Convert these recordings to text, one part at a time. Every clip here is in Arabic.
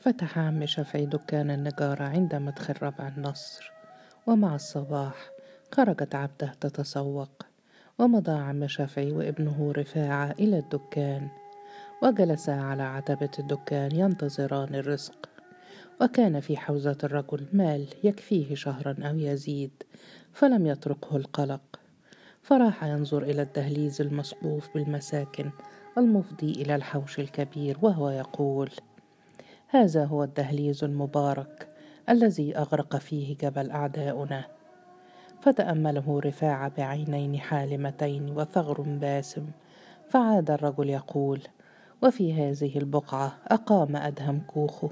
فتح عم شفعي دكان النجارة عند مدخل ربع النصر ومع الصباح خرجت عبده تتسوق ومضى عم شفعي وابنه رفاعة إلى الدكان وجلسا على عتبة الدكان ينتظران الرزق وكان في حوزة الرجل مال يكفيه شهرا أو يزيد فلم يتركه القلق فراح ينظر إلى الدهليز المصفوف بالمساكن المفضي إلى الحوش الكبير وهو يقول هذا هو الدهليز المبارك الذي أغرق فيه جبل أعداؤنا. فتأمله رفاعة بعينين حالمتين وثغر باسم. فعاد الرجل يقول وفي هذه البقعة أقام أدهم كوخه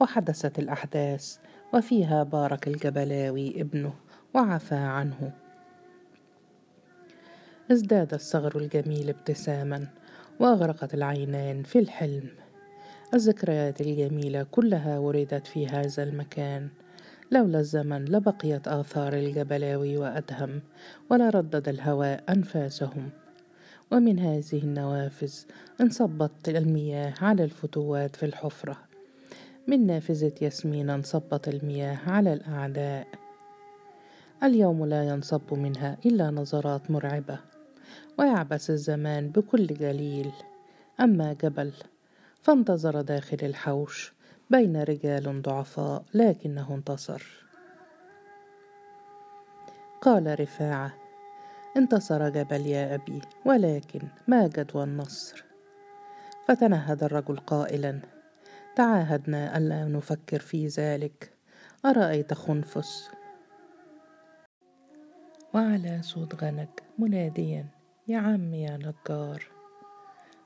وحدثت الأحداث وفيها بارك الجبلاوي ابنه وعفى عنه. ازداد الصغر الجميل ابتساما وأغرقت العينان في الحلم. الذكريات الجميلة كلها وردت في هذا المكان. لولا الزمن لبقيت آثار الجبلاوي وأدهم ولردد الهواء أنفاسهم. ومن هذه النوافذ انصبت المياه على الفتوات في الحفرة. من نافذة ياسمين انصبت المياه على الأعداء. اليوم لا ينصب منها إلا نظرات مرعبة. ويعبس الزمان بكل جليل. أما جبل فانتظر داخل الحوش بين رجال ضعفاء لكنه انتصر. قال رفاعة انتصر جبل يا أبي ولكن ما جدوى النصر. فتنهد الرجل قائلا تعاهدنا ألا نفكر في ذلك أرأيت خنفس؟ وعلى صوت غنج مناديا يا عم يا نجار.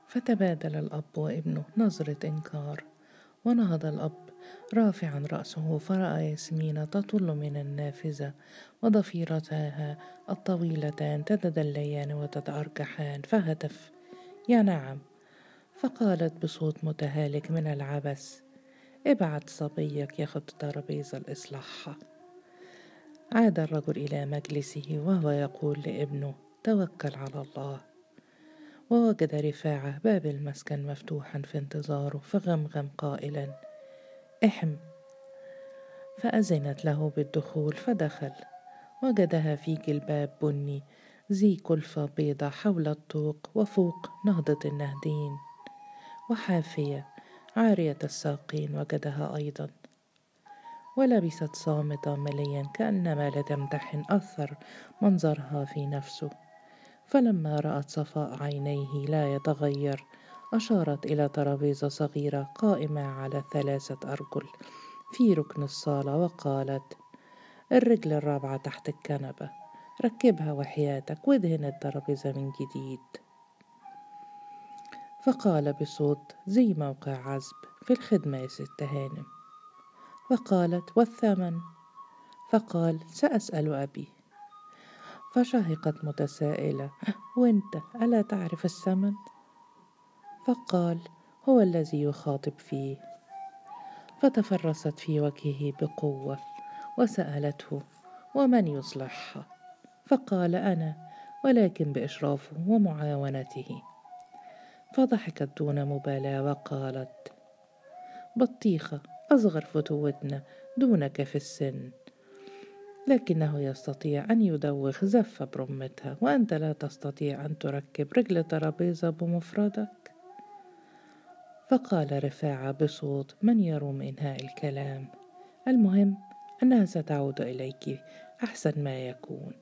فتبادل الأب وابنه نظرة إنكار ونهض الأب رافعا رأسه فرأى ياسمين تطل من النافذة وضفيرتها الطويلتان تتدليان وتتأرجحان فهتف يا نعم. فقالت بصوت متهالك من العبث ابعت صبيك ياخد ترابيزة الإصلاحها عاد الرجل إلى مجلسه وهو يقول لابنه توكل على الله. ووجد رفاعة باب المسكن مفتوحا في انتظاره فغمغم قائلا احم. فأذنت له بالدخول فدخل. وجدها في جلباب بني ذي كلفة بيضة حول الطوق وفوق نهضة النهدين. وحافية عارية الساقين وجدها أيضا. ولبست صامتة مليا كأنما لتمتحن أثر منظرها في نفسه. فلما رأت صفاء عينيه لا يتغير أشارت إلى ترابيزة صغيرة قائمة على ثلاثة أرجل في ركن الصالة وقالت الرجل الرابعة تحت الكنبة ركبها وحياتك وادهن الترابيزة من جديد. فقال بصوت زي موقع عزب في الخدمة يا ست هانم وقالت والثمن؟ فقال سأسأل أبي. فشهقت متسائلة وأنت ألا تعرف الثمن؟ فقال هو الذي يخاطب فيه فتفرست في وجهه بقوة وسألته ومن يصلحها؟ فقال أنا ولكن بإشرافه ومعاونته فضحكت دون مبالاة وقالت بطيخة أصغر فتوتنا دونك في السن لكنه يستطيع أن يدوخ زفة برمتها وأنت لا تستطيع أن تركب رجل ترابيزة بمفردك. فقال رفاعة بصوت من يروم إنهاء الكلام المهم أنها ستعود إليك أحسن ما يكون.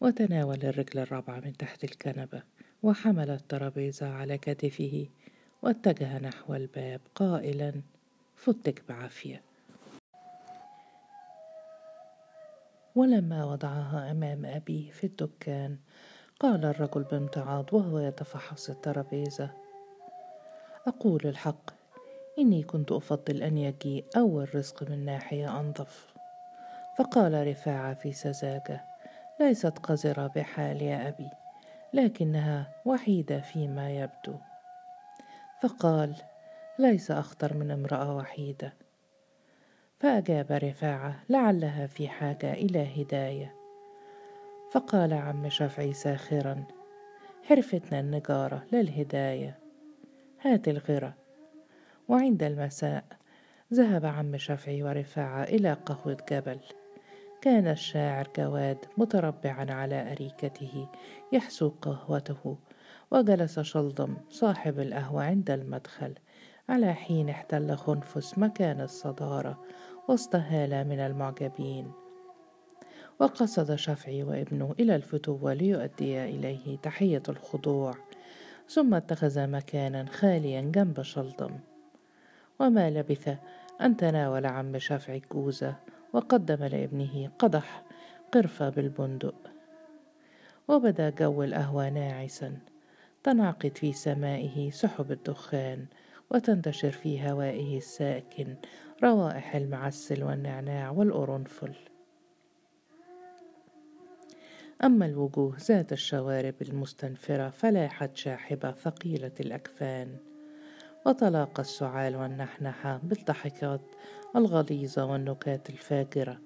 وتناول الرجل الرابعة من تحت الكنبة وحمل الترابيزة على كتفه واتجه نحو الباب قائلا فتك بعافية. ولما وضعها أمام أبيه في الدكان. قال الرجل بامتعاض وهو يتفحص الترابيزة. أقول الحق إني كنت أفضل أن يجيء أول رزق من ناحية أنظف. فقال رفاعة في سذاجة ليست قذرة بحال يا أبي لكنها وحيدة فيما يبدو. فقال ليس أخطر من امرأة وحيدة. فأجاب رفاعة لعلها في حاجة إلى هداية. فقال عم شفعي ساخرا حرفتنا النجارة للهداية. هات الغرة. وعند المساء ذهب عم شفعي ورفاعة إلى قهوة جبل. كان الشاعر جواد متربعا على أريكته يحسو قهوته وجلس شلضم صاحب القهوة عند المدخل على حين احتل خنفس مكان الصدارة وسط هالة من المعجبين. وقصد شفعي وابنه إلى الفتوة ليؤديا إليه تحية الخضوع ثم اتخذ مكانا خاليا جنب شلضم وما لبث أن تناول عم شفعي الجوزة وقدم لابنه قدح قرفة بالبندق. وبدا جو القهوة ناعسا تنعقد في سمائه سحب الدخان وتنتشر في هوائه الساكن روائح المعسل والنعناع والقرنفل أما الوجوه ذات الشوارب المستنفرة فلاحت شاحبة ثقيلة الأكفان وتلاقى السعال والنحنحة بالضحكات الغليظة والنكات الفاجرة.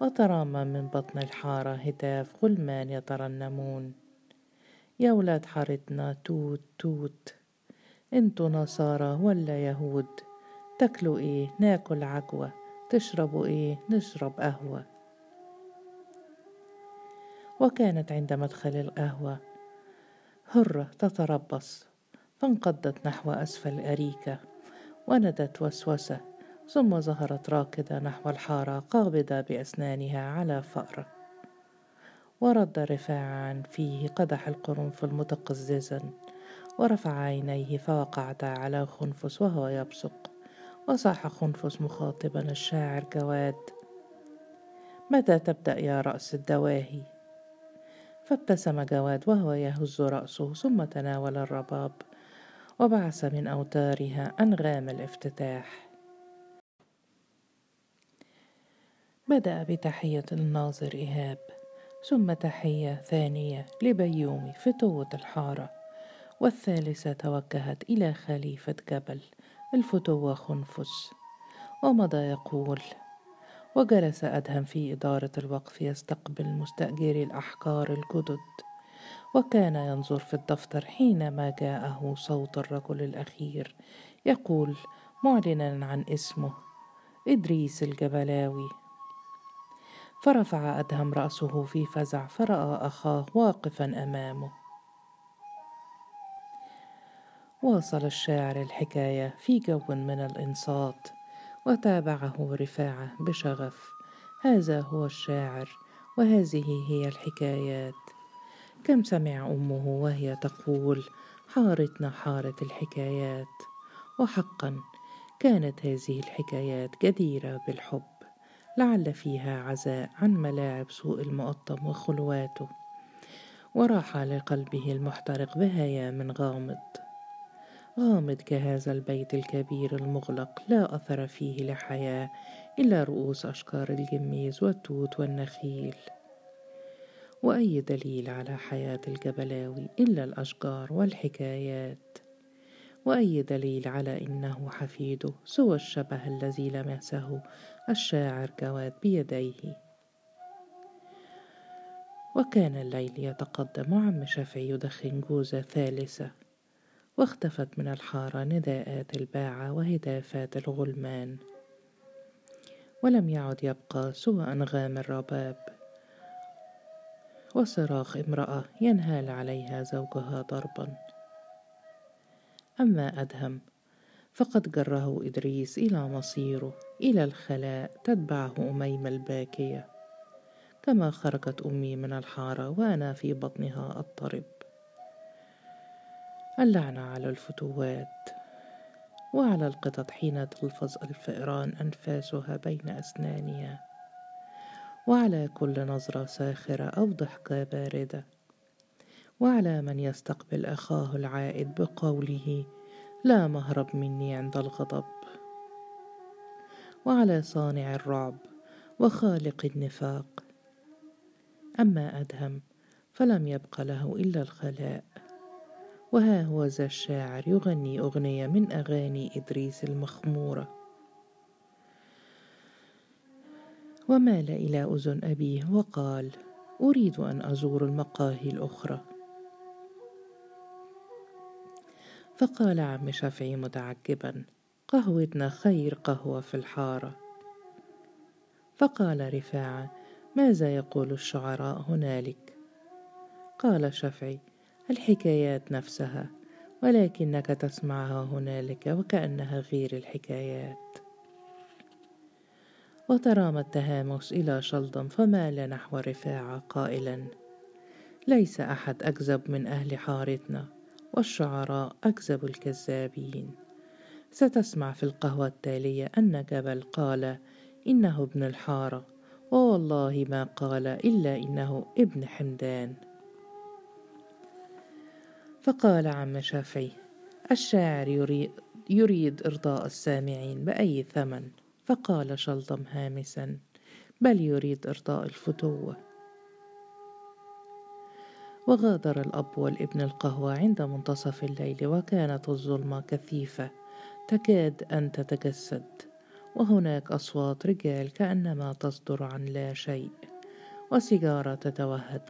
وترامى من بطن الحارة هتاف غلمان يترنمون. يا ولاد حارتنا توت توت أنتوا نصارى ولا يهود. تاكلوا إيه؟ ناكل عجوة تشربوا إيه؟ نشرب قهوة. وكانت عند مدخل القهوة هرة تتربص فانقضت نحو أسفل أريكة وندت وسوسة ثم ظهرت راكدة نحو الحارة قابضة بأسنانها على فأرة. ورد رفاعا فيه قدح القرنفل متقززا ورفع عينيه فوقعتا على خنفس وهو يبصق. وصاح خنفس مخاطبا الشاعر جواد. متى تبدأ يا رأس الدواهي؟ فابتسم جواد وهو يهز رأسه ثم تناول الرباب وبعث من أوتارها أنغام الافتتاح. بدأ بتحية الناظر إيهاب ثم تحية ثانية لبيومي فتوة الحارة والثالثة توجهت إلى خليفة جبل الفتوة خنفس ومضى يقول وجلس أدهم في إدارة الوقف يستقبل مستأجري الأحجار الجدد. وكان ينظر في الدفتر حينما جاءه صوت الرجل الأخير يقول معلنا عن اسمه إدريس الجبلاوي. فرفع أدهم رأسه في فزع فرأى أخاه واقفا أمامه. واصل الشاعر الحكاية في جو من الإنصات وتابعه رفاعة بشغف. هذا هو الشاعر وهذه هي الحكايات. كم سمع أمه وهي تقول حارتنا حارة الحكايات. وحقا كانت هذه الحكايات جديرة بالحب لعل فيها عزاء عن ملاعب سوء المقطم وخلواته. وراح لقلبه المحترق بهيام غامض. غامض كهذا البيت الكبير المغلق لا أثر فيه لحياة إلا رؤوس أشجار الجميز والتوت والنخيل. وأي دليل على حياة الجبلاوي إلا الأشجار والحكايات؟ وأي دليل على إنه حفيده سوى الشبه الذي لمسه الشاعر جواد بيديه؟ وكان الليل يتقدم وعم شافعي يدخن جوزة ثالثة واختفت من الحارة نداءات الباعة وهتافات الغلمان. ولم يعد يبقى سوى أنغام الرباب. وصراخ امرأة ينهال عليها زوجها ضربا. أما أدهم فقد جره إدريس إلى مصيره إلى الخلاء تتبعه أميمة الباكية. كما خرجت أمي من الحارة وأنا في بطنها أضطرب اللعنة على الفتوات وعلى القطط حين تلفظ الفئران أنفاسها بين أسنانها وعلى كل نظرة ساخرة أو ضحكة باردة وعلى من يستقبل أخاه العائد بقوله لا مهرب مني عند الغضب وعلى صانع الرعب وخالق النفاق. أما أدهم فلم يبق له إلا الخلاء. وها هو ذا الشاعر يغني أغنية من أغاني إدريس المخمورة. ومال إلى أذن أبيه وقال أريد أن أزور المقاهي الأخرى. فقال عم شافعي متعجبا قهوتنا خير قهوة في الحارة. فقال رفاعة ماذا يقول الشعراء هنالك؟ قال شافعي الحكايات نفسها ولكنك تسمعها هنالك وكأنها غير الحكايات. وترام التهامس إلى شلدم فمال نحو رفاعة قائلا. ليس أحد أكذب من أهل حارتنا والشعراء أكذب الكذابين. ستسمع في القهوة التالية أن جبل قال إنه ابن الحارة ووالله ما قال إلا إنه ابن حمدان. فقال عم شافعي الشاعر يريد, يريد إرضاء السامعين بأي ثمن. فقال شلطم هامسا بل يريد إرضاء الفتوة. وغادر الأب والابن القهوة عند منتصف الليل وكانت الظلمة كثيفة تكاد أن تتجسد. وهناك أصوات رجال كأنما تصدر عن لا شيء وسيجارة تتوهج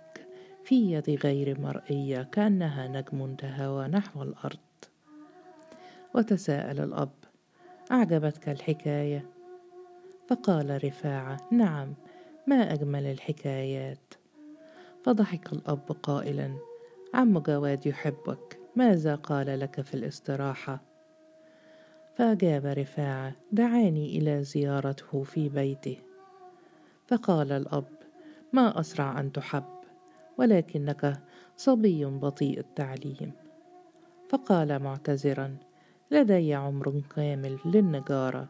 في يد غير مرئية كأنها نجم تهوى نحو الأرض. وتساءل الأب أعجبتك الحكاية؟ فقال رفاعة نعم ما أجمل الحكايات. فضحك الأب قائلا عم جواد يحبك ماذا قال لك في الاستراحة؟ فأجاب رفاعة دعاني إلى زيارته في بيته. فقال الأب ما أسرع أن تحب؟ ولكنك صبي بطيء التعليم. فقال معتذرا لدي عمر كامل للنجارة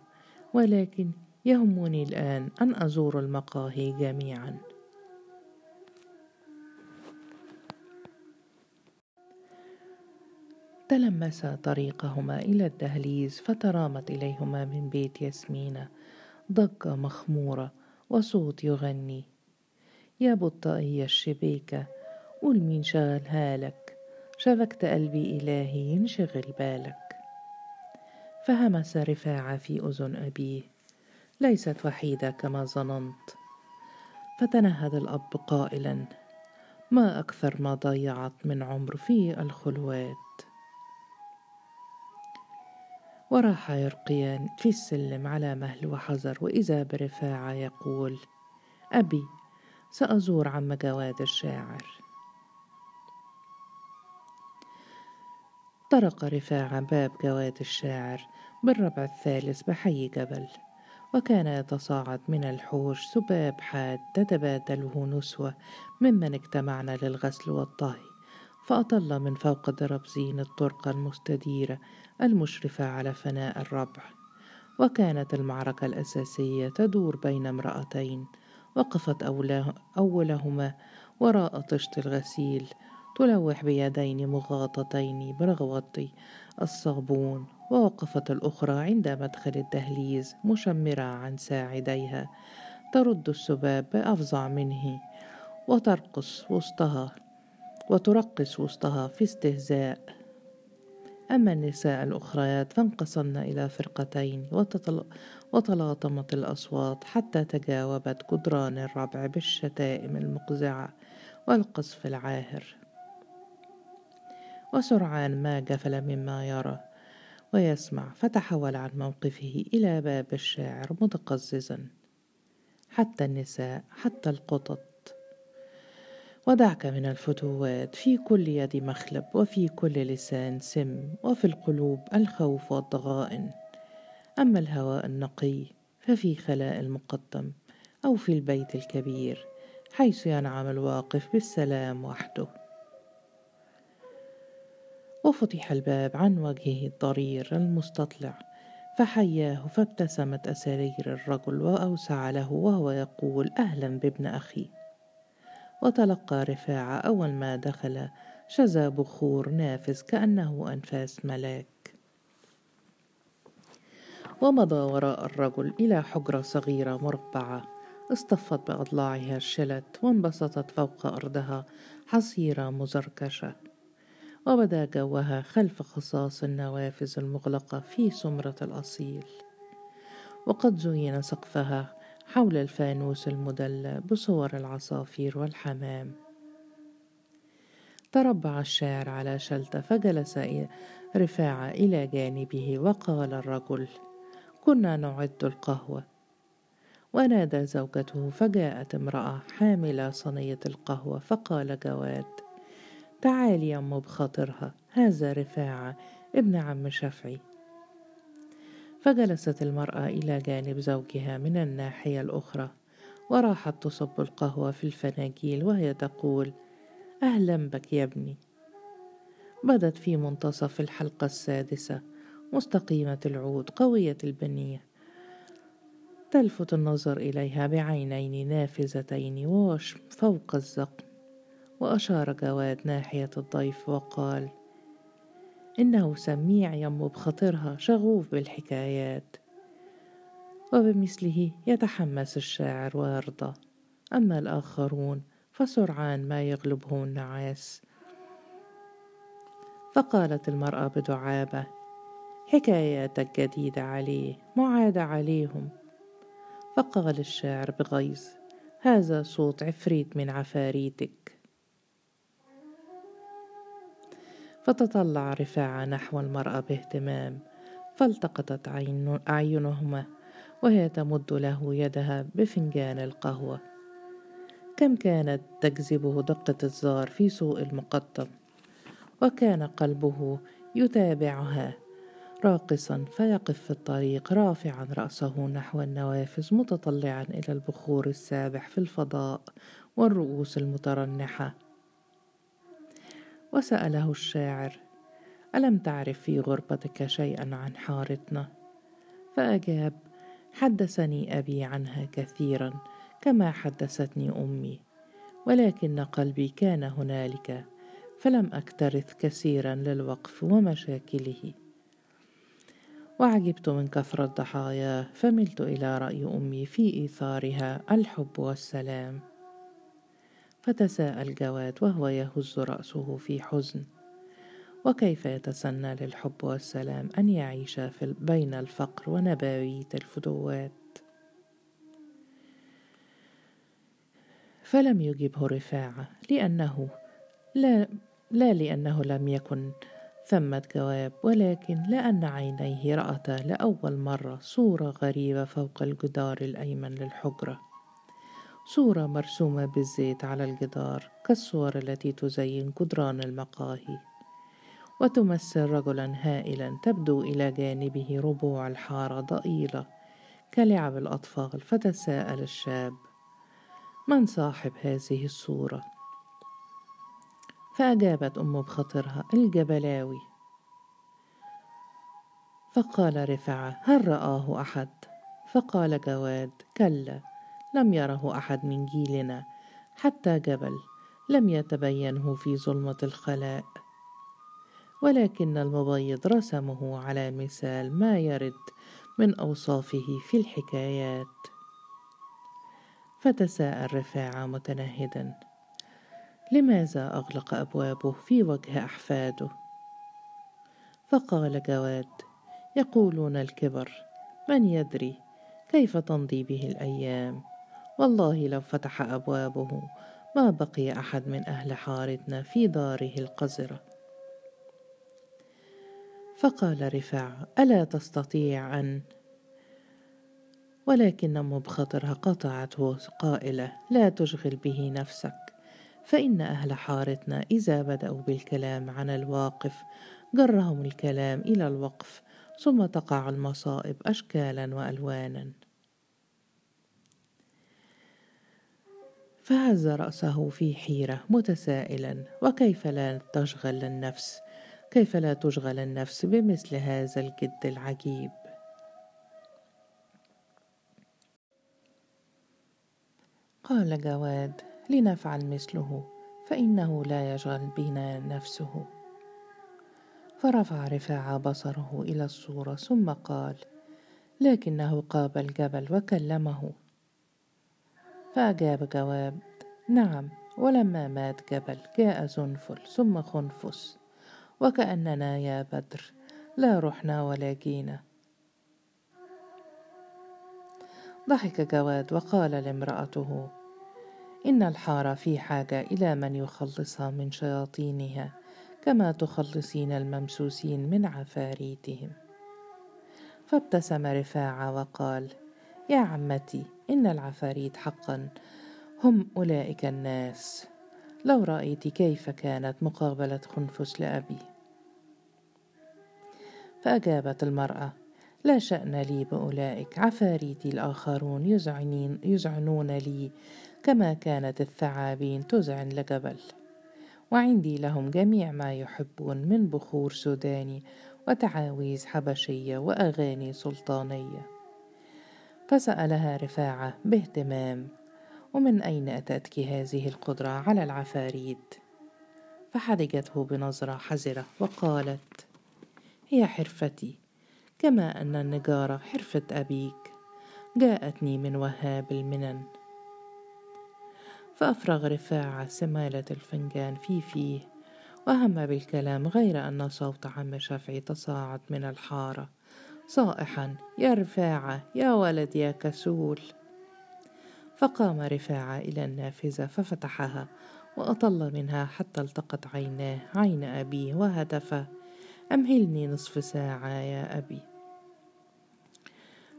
ولكن يهمني الآن أن أزور المقاهي جميعا. تلمسا طريقهما إلى الدهليز فترامت إليهما من بيت ياسمينة ضجة مخمورة وصوت يغني. يا بطائية الشبيكة قول مين شغلها لك شبكت قلبي إلهي ينشغل بالك. فهمس رفاعة في أذن أبيه ليست وحيدة كما ظننت. فتنهد الأب قائلا ما أكثر ما ضيعت من عمر في الخلوات. وراح يرقيان في السلم على مهل وحذر وإذا برفاعة يقول أبي سأزور عم جواد الشاعر. طرق رفاعة باب جواد الشاعر بالربع الثالث بحي جبل وكان يتصاعد من الحوش سباب حاد تتبادله نسوة ممن اجتمعن للغسل والطهي فأطل من فوق دربزين الطرقة المستديرة المشرفة على فناء الربع وكانت المعركة الأساسية تدور بين امرأتين وقفت أولهما وراء طشت الغسيل تلوح بيدين مغاطتين برغوة الصابون ووقفت الأخرى عند مدخل الدهليز مشمرة عن ساعديها. ترد السباب بأفظع منه وترقص وسطها وترقص وسطها في استهزاء. أما النساء الأخريات فانقسمن إلى فرقتين وتطل... وتلاطمت الأصوات حتى تجاوبت جدران الربع بالشتائم المقزعة والقصف العاهر. وسرعان ما جفل مما يرى ويسمع فتحول عن موقفه إلى باب الشاعر متقززا. حتى النساء حتى القطط ودعك من الفتوات في كل يد مخلب وفي كل لسان سم وفي القلوب الخوف والضغائن. أما الهواء النقي ففي خلاء المقدم أو في البيت الكبير حيث ينعم الواقف بالسلام وحده. وفتح الباب عن وجهه الضرير المستطلع فحياه فابتسمت أسارير الرجل وأوسع له وهو يقول أهلا بابن أخي. وتلقى رفاعة أول ما دخل شذا بخور نافذ كأنه أنفاس ملاك. ومضى وراء الرجل إلى حجرة صغيرة مربعة. اصطفت بأضلاعها الشلت وانبسطت فوق أرضها حصيرة مزركشة. وبدا جوها خلف خصاص النوافذ المغلقة في سمرة الأصيل. وقد زين سقفها حول الفانوس المدلى بصور العصافير والحمام. تربع الشاعر على شلته فجلس رفاعة إلى جانبه وقال الرجل كنا نعد القهوة. ونادى زوجته فجاءت امرأة حاملة صينية القهوة فقال جواد تعالي يا أم بخاطرها هذا رفاعة ابن عم شفعي. فجلست المرأة إلى جانب زوجها من الناحية الأخرى وراحت تصب القهوة في الفناجيل وهي تقول أهلا بك يا ابني. بدت في منتصف الحلقة السادسة مستقيمة العود قوية البنية تلفت النظر إليها بعينين نافذتين ووش فوق الزقم وأشار جواد ناحية الضيف وقال إنه سميع يم بخاطرها شغوف بالحكايات. وبمثله يتحمس الشاعر ويرضى. أما الآخرون فسرعان ما يغلبه النعاس. فقالت المرأة بدعابة حكاياتك جديدة عليه معادة عليهم. فقال الشاعر بغيظ هذا صوت عفريت من عفاريتك. فتطلع رفاعة نحو المرأة باهتمام فالتقطت عين أعينهما وهي تمد له يدها بفنجان القهوة. كم كانت تجذبه دقة الزار في سوق المقطم وكان قلبه يتابعها راقصا فيقف في الطريق رافعا رأسه نحو النوافذ متطلعا إلى البخور السابح في الفضاء والرؤوس المترنحة. وسأله الشاعر ألم تعرف في غربتك شيئا عن حارتنا؟ فأجاب حدثني أبي عنها كثيرا كما حدثتني أمي ولكن قلبي كان هنالك فلم أكترث كثيرا للوقف ومشاكله. وعجبت من كثرة ضحاياه فملت إلى رأي أمي في إيثارها الحب والسلام. فتساءل جواد وهو يهز رأسه في حزن. وكيف يتسنى للحب والسلام أن يعيش في بين الفقر ونباويت الفدوات؟ فلم يجبه رفاعة لأنه لا, لا لأنه لم يكن ثمة جواب ولكن لأن عينيه رأتا لأول مرة صورة غريبة فوق الجدار الأيمن للحجرة. صورة مرسومة بالزيت على الجدار كالصور التي تزين جدران المقاهي. وتمثل رجلا هائلا تبدو إلى جانبه ربوع الحارة ضئيلة كلعب الأطفال فتساءل الشاب من صاحب هذه الصورة؟ فأجابت أم بخاطرها الجبلاوي. فقال رفعة هل رآه أحد؟ فقال جواد كلا. لم يره أحد من جيلنا حتى جبل لم يتبينه في ظلمة الخلاء. ولكن المبيض رسمه على مثال ما يرد من أوصافه في الحكايات. فتساءل رفاعة متنهدا لماذا أغلق أبوابه في وجه أحفاده؟ فقال جواد يقولون الكبر من يدري كيف تمضي به الأيام؟ والله لو فتح أبوابه ما بقي أحد من أهل حارتنا في داره القذرة. فقال رفاع ألا تستطيع أن؟ ولكن أم بخاطرها قطعته قائلة لا تشغل به نفسك. فإن أهل حارتنا إذا بدأوا بالكلام عن الواقف جرهم الكلام إلى الوقف ثم تقع المصائب أشكالا وألوانا. فهز رأسه في حيرة متسائلا وكيف لا تشغل النفس؟ كيف لا تشغل النفس بمثل هذا الجد العجيب؟ قال جواد لنفعل مثله فإنه لا يشغل بنا نفسه. فرفع رفاع بصره إلى الصورة ثم قال لكنه قاب الجبل وكلمه. فأجاب جواب نعم ولما مات جبل جاء زنفل ثم خنفس وكأننا يا بدر لا رحنا ولا جينا. ضحك جواد وقال لامرأته إن الحارة في حاجة إلى من يخلصها من شياطينها كما تخلصين الممسوسين من عفاريتهم. فابتسم رفاعة وقال يا عمتي إن العفاريت حقا. هم أولئك الناس. لو رأيت كيف كانت مقابلة خنفس لأبي. فأجابت المرأة لا شأن لي بأولئك عفاريتي الآخرون يزعنين يزعنون لي كما كانت الثعابين تزعن لجبل. وعندي لهم جميع ما يحبون من بخور سوداني وتعاويذ حبشية وأغاني سلطانية. فسألها رفاعة باهتمام ومن أين أتتك هذه القدرة على العفاريت؟ فحدقته بنظرة حذرة وقالت هي حرفتي كما أن النجارة حرفة أبيك جاءتني من وهاب المنن. فأفرغ رفاعة سمالة الفنجان في فيه وهم بالكلام غير أن صوت عم شفعي تصاعد من الحارة. صائحا يا رفاعة يا ولد يا كسول. فقام رفاعة إلى النافذة ففتحها وأطل منها حتى التقت عيناه عين أبيه وهتف أمهلني نصف ساعة يا أبي.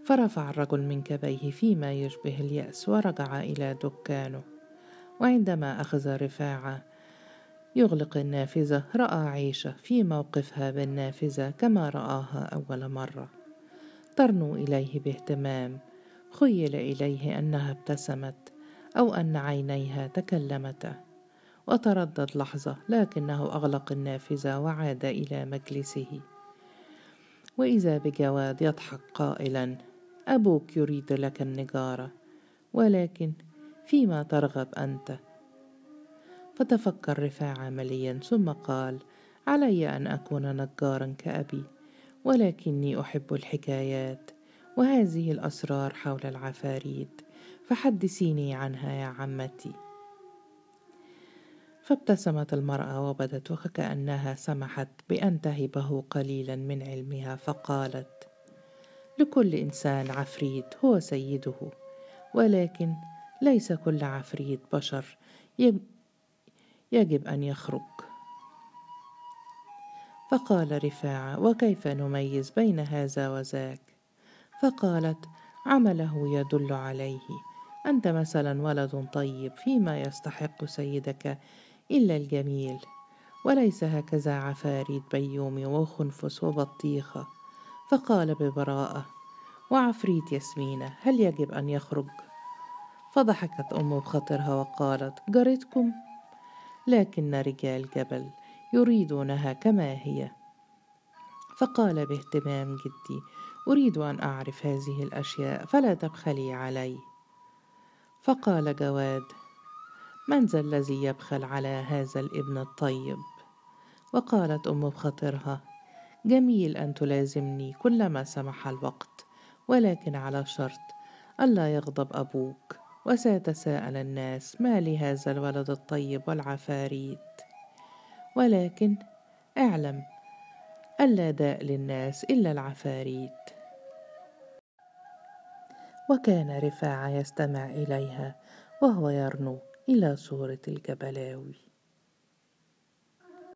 فرفع الرجل من كبيه فيما يشبه اليأس ورجع إلى دكانه. وعندما أخذ رفاعة يغلق النافذة رأى عيشة في موقفها بالنافذة كما رآها أول مرة. ترنو إليه باهتمام. خيل إليه أنها ابتسمت أو أن عينيها تكلمتا وتردد لحظة لكنه أغلق النافذة وعاد إلى مجلسه. وإذا بجواد يضحك قائلا أبوك يريد لك النجارة ولكن فيما ترغب أنت فتفكر رفاعة مليا ثم قال علي أن أكون نجارا كأبي ولكني أحب الحكايات وهذه الأسرار حول العفاريت فحدثيني عنها يا عمتي. فابتسمت المرأة وبدت وكأنها سمحت بأن تهبه قليلا من علمها فقالت لكل إنسان عفريت هو سيده ولكن ليس كل عفريت بشر يجب أن يخرج. فقال رفاعة وكيف نميز بين هذا وذاك؟ فقالت عمله يدل عليه. أنت مثلا ولد طيب فيما يستحق سيدك إلا الجميل. وليس هكذا عفاريت بيومي وخنفس وبطيخة فقال ببراءة وعفريت ياسمينة هل يجب أن يخرج؟ فضحكت أم بخاطرها وقالت جارتكم لكن رجال جبل يريدونها كما هي. فقال باهتمام جدي أريد أن أعرف هذه الأشياء فلا تبخلي علي. فقال جواد من ذا الذي يبخل على هذا الابن الطيب؟ وقالت أم بخاطرها جميل أن تلازمني كلما سمح الوقت ولكن على شرط ألا يغضب أبوك. وسيتساءل الناس ما لهذا الولد الطيب والعفاريت. ولكن اعلم ألا داء للناس إلا العفاريت. وكان رفاعة يستمع إليها وهو يرنو إلى صورة الجبلاوي.